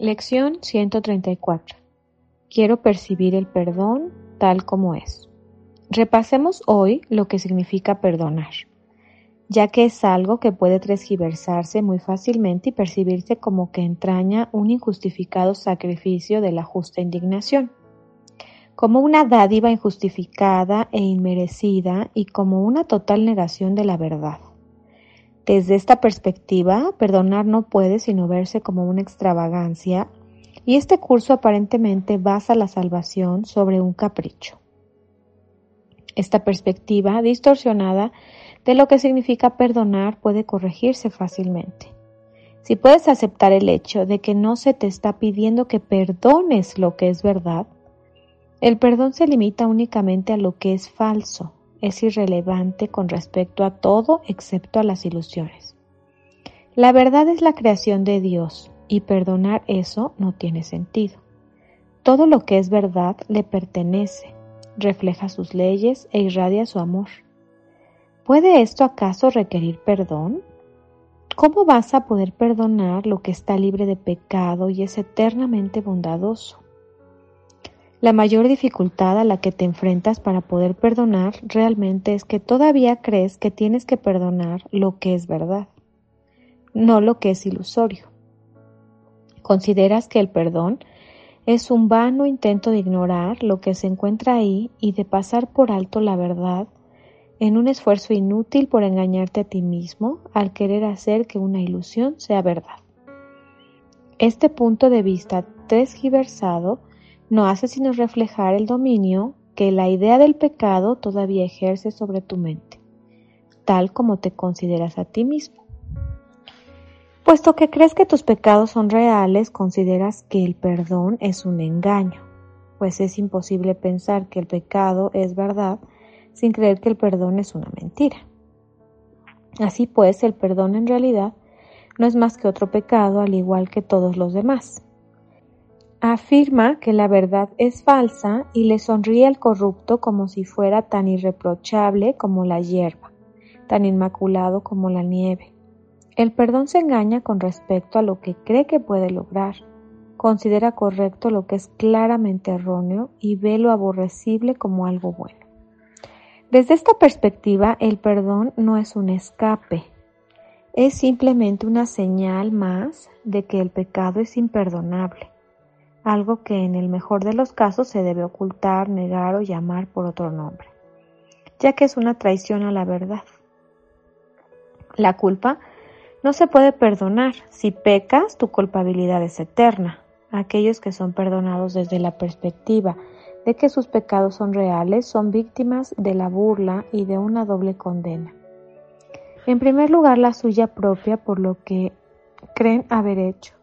Lección 134. Quiero percibir el perdón tal como es. Repasemos hoy lo que significa perdonar, ya que es algo que puede transgiversarse muy fácilmente y percibirse como que entraña un injustificado sacrificio de la justa indignación, como una dádiva injustificada e inmerecida y como una total negación de la verdad. Desde esta perspectiva, perdonar no puede sino verse como una extravagancia y este curso aparentemente basa la salvación sobre un capricho. Esta perspectiva distorsionada de lo que significa perdonar puede corregirse fácilmente. Si puedes aceptar el hecho de que no se te está pidiendo que perdones lo que es verdad, el perdón se limita únicamente a lo que es falso, es irrelevante con respecto a todo excepto a las ilusiones. La verdad es la creación de Dios y perdonar eso no tiene sentido. Todo lo que es verdad le pertenece, refleja sus leyes e irradia su amor. ¿Puede esto acaso requerir perdón? ¿Cómo vas a poder perdonar lo que está libre de pecado y es eternamente bondadoso? La mayor dificultad a la que te enfrentas para poder perdonar realmente es que todavía crees que tienes que perdonar lo que es verdad, no lo que es ilusorio. Consideras que el perdón es un vano intento de ignorar lo que se encuentra ahí y de pasar por alto la verdad en un esfuerzo inútil por engañarte a ti mismo al querer hacer que una ilusión sea verdad. Este punto de vista transgiversado no hace sino reflejar el dominio que la idea del pecado todavía ejerce sobre tu mente, tal como te consideras a ti mismo. Puesto que crees que tus pecados son reales, consideras que el perdón es un engaño, pues es imposible pensar que el pecado es verdad sin creer que el perdón es una mentira. Así pues, el perdón en realidad no es más que otro pecado al igual que todos los demás. Afirma que la verdad es falsa y le sonríe al corrupto como si fuera tan irreprochable como la hierba, tan inmaculado como la nieve. El perdón se engaña con respecto a lo que cree que puede lograr, considera correcto lo que es claramente erróneo y ve lo aborrecible como algo bueno. Desde esta perspectiva, el perdón no es un escape, es simplemente una señal más de que el pecado es imperdonable algo que en el mejor de los casos se debe ocultar, negar o llamar por otro nombre, ya que es una traición a la verdad. La culpa no se puede perdonar. Si pecas, tu culpabilidad es eterna. Aquellos que son perdonados desde la perspectiva de que sus pecados son reales son víctimas de la burla y de una doble condena. En primer lugar, la suya propia por lo que creen haber hecho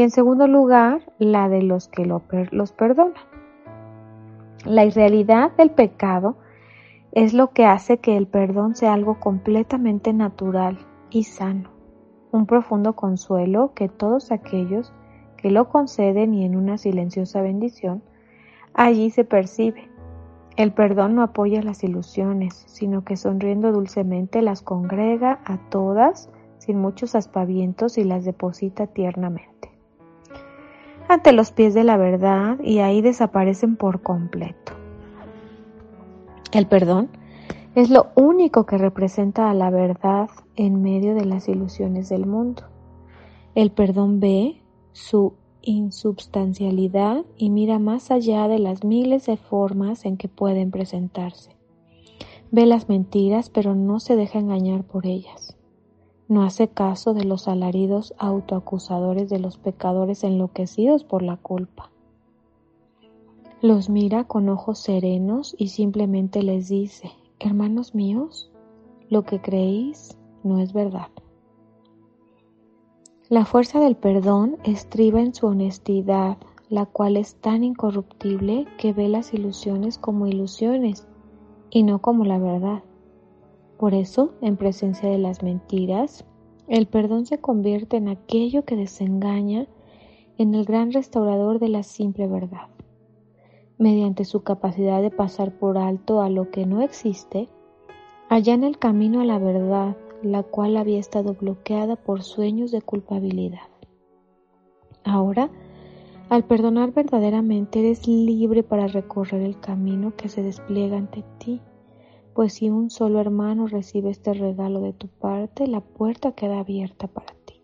y en segundo lugar, la de los que los perdonan. La irrealidad del pecado es lo que hace que el perdón sea algo completamente natural y sano, un profundo consuelo que todos aquellos que lo conceden y en una silenciosa bendición, allí se percibe. El perdón no apoya las ilusiones, sino que sonriendo dulcemente las congrega a todas sin muchos aspavientos y las deposita tiernamente ante los pies de la verdad y ahí desaparecen por completo. El perdón es lo único que representa a la verdad en medio de las ilusiones del mundo. El perdón ve su insubstancialidad y mira más allá de las miles de formas en que pueden presentarse. Ve las mentiras pero no se deja engañar por ellas. No hace caso de los alaridos autoacusadores de los pecadores enloquecidos por la culpa. Los mira con ojos serenos y simplemente les dice, hermanos míos, lo que creéis no es verdad. La fuerza del perdón estriba en su honestidad, la cual es tan incorruptible que ve las ilusiones como ilusiones y no como la verdad. Por eso, en presencia de las mentiras, el perdón se convierte en aquello que desengaña en el gran restaurador de la simple verdad. Mediante su capacidad de pasar por alto a lo que no existe, allana el camino a la verdad la cual había estado bloqueada por sueños de culpabilidad. Ahora, al perdonar verdaderamente, eres libre para recorrer el camino que se despliega ante ti, pues si un solo hermano recibe este regalo de tu parte, la puerta queda abierta para ti.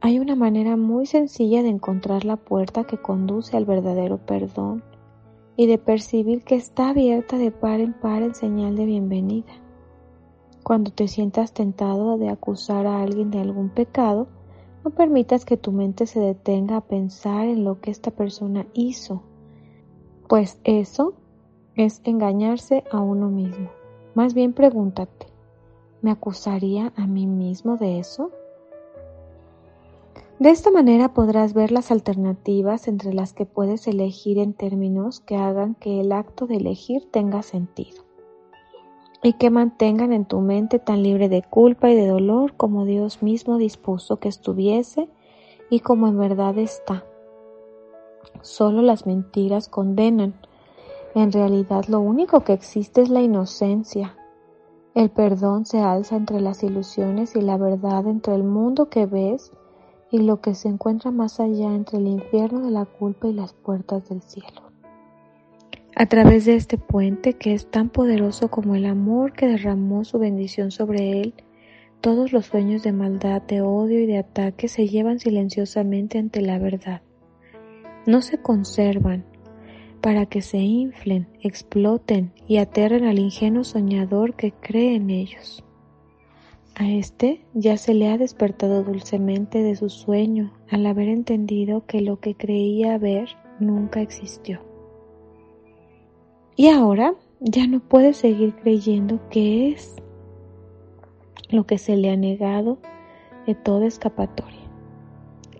Hay una manera muy sencilla de encontrar la puerta que conduce al verdadero perdón y de percibir que está abierta de par en par en señal de bienvenida. Cuando te sientas tentado de acusar a alguien de algún pecado, no permitas que tu mente se detenga a pensar en lo que esta persona hizo, pues eso es engañarse a uno mismo. Más bien pregúntate, ¿me acusaría a mí mismo de eso? De esta manera podrás ver las alternativas entre las que puedes elegir en términos que hagan que el acto de elegir tenga sentido y que mantengan en tu mente tan libre de culpa y de dolor como Dios mismo dispuso que estuviese y como en verdad está. Solo las mentiras condenan. En realidad lo único que existe es la inocencia. El perdón se alza entre las ilusiones y la verdad entre el mundo que ves y lo que se encuentra más allá entre el infierno de la culpa y las puertas del cielo. A través de este puente que es tan poderoso como el amor que derramó su bendición sobre él, todos los sueños de maldad, de odio y de ataque se llevan silenciosamente ante la verdad. No se conservan para que se inflen, exploten y aterren al ingenuo soñador que cree en ellos. A éste ya se le ha despertado dulcemente de su sueño al haber entendido que lo que creía ver nunca existió. Y ahora ya no puede seguir creyendo que es lo que se le ha negado de toda escapatoria.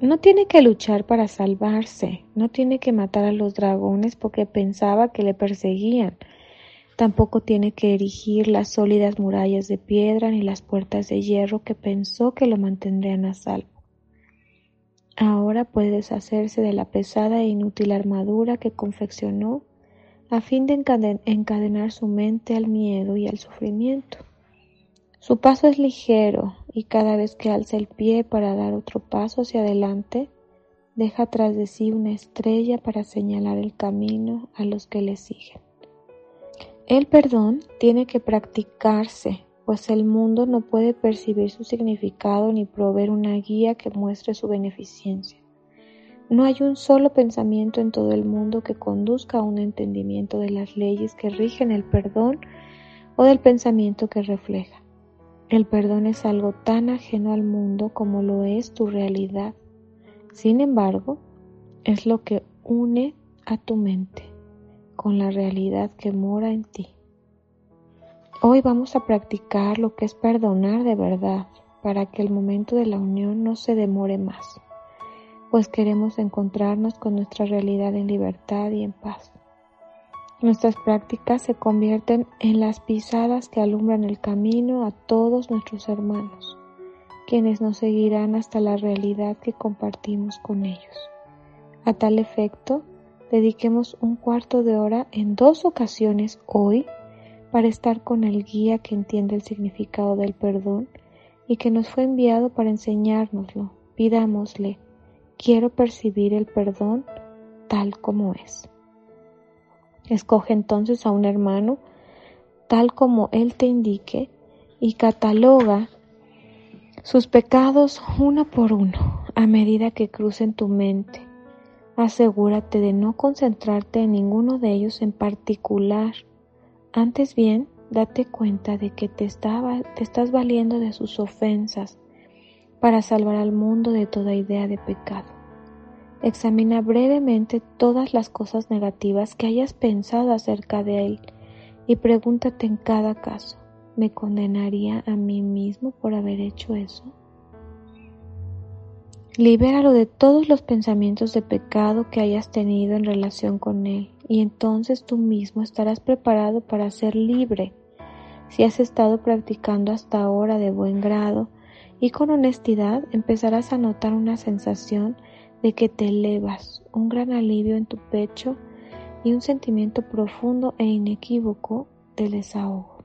No tiene que luchar para salvarse, no tiene que matar a los dragones porque pensaba que le perseguían, tampoco tiene que erigir las sólidas murallas de piedra ni las puertas de hierro que pensó que lo mantendrían a salvo. Ahora puede deshacerse de la pesada e inútil armadura que confeccionó a fin de encadenar su mente al miedo y al sufrimiento. Su paso es ligero y cada vez que alza el pie para dar otro paso hacia adelante, deja tras de sí una estrella para señalar el camino a los que le siguen. El perdón tiene que practicarse, pues el mundo no puede percibir su significado ni proveer una guía que muestre su beneficencia. No hay un solo pensamiento en todo el mundo que conduzca a un entendimiento de las leyes que rigen el perdón o del pensamiento que refleja. El perdón es algo tan ajeno al mundo como lo es tu realidad. Sin embargo, es lo que une a tu mente con la realidad que mora en ti. Hoy vamos a practicar lo que es perdonar de verdad para que el momento de la unión no se demore más pues queremos encontrarnos con nuestra realidad en libertad y en paz. Nuestras prácticas se convierten en las pisadas que alumbran el camino a todos nuestros hermanos, quienes nos seguirán hasta la realidad que compartimos con ellos. A tal efecto, dediquemos un cuarto de hora en dos ocasiones hoy para estar con el guía que entiende el significado del perdón y que nos fue enviado para enseñárnoslo. Pidámosle, quiero percibir el perdón tal como es. Escoge entonces a un hermano tal como él te indique y cataloga sus pecados uno por uno a medida que crucen tu mente. Asegúrate de no concentrarte en ninguno de ellos en particular. Antes bien, date cuenta de que te, te estás valiendo de sus ofensas para salvar al mundo de toda idea de pecado. Examina brevemente todas las cosas negativas que hayas pensado acerca de él y pregúntate en cada caso, me condenaría a mí mismo por haber hecho eso? Libéralo de todos los pensamientos de pecado que hayas tenido en relación con él y entonces tú mismo estarás preparado para ser libre si has estado practicando hasta ahora de buen grado y con honestidad empezarás a notar una sensación de que te elevas, un gran alivio en tu pecho y un sentimiento profundo e inequívoco de desahogo.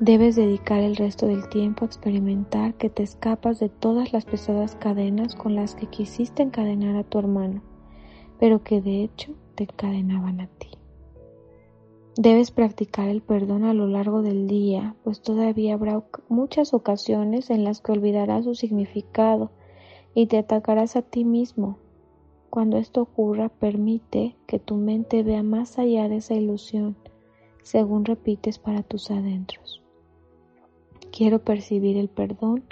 Debes dedicar el resto del tiempo a experimentar que te escapas de todas las pesadas cadenas con las que quisiste encadenar a tu hermano, pero que de hecho te encadenaban a ti. Debes practicar el perdón a lo largo del día, pues todavía habrá muchas ocasiones en las que olvidarás su significado y te atacarás a ti mismo. Cuando esto ocurra, permite que tu mente vea más allá de esa ilusión, según repites para tus adentros. Quiero percibir el perdón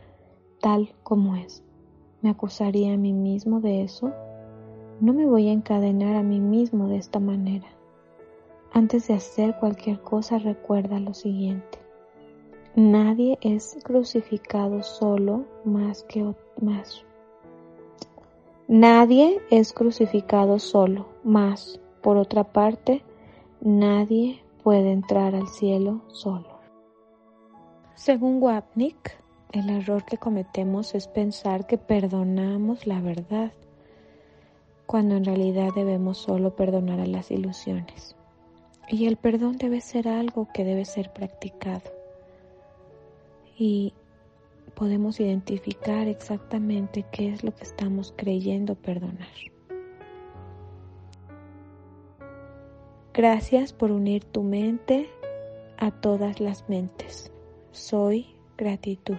tal como es. ¿Me acusaría a mí mismo de eso? No me voy a encadenar a mí mismo de esta manera. Antes de hacer cualquier cosa recuerda lo siguiente. Nadie es crucificado solo más que más. Nadie es crucificado solo, más, por otra parte, nadie puede entrar al cielo solo. Según Wapnick, el error que cometemos es pensar que perdonamos la verdad, cuando en realidad debemos solo perdonar a las ilusiones. Y el perdón debe ser algo que debe ser practicado. Y podemos identificar exactamente qué es lo que estamos creyendo perdonar. Gracias por unir tu mente a todas las mentes. Soy gratitud.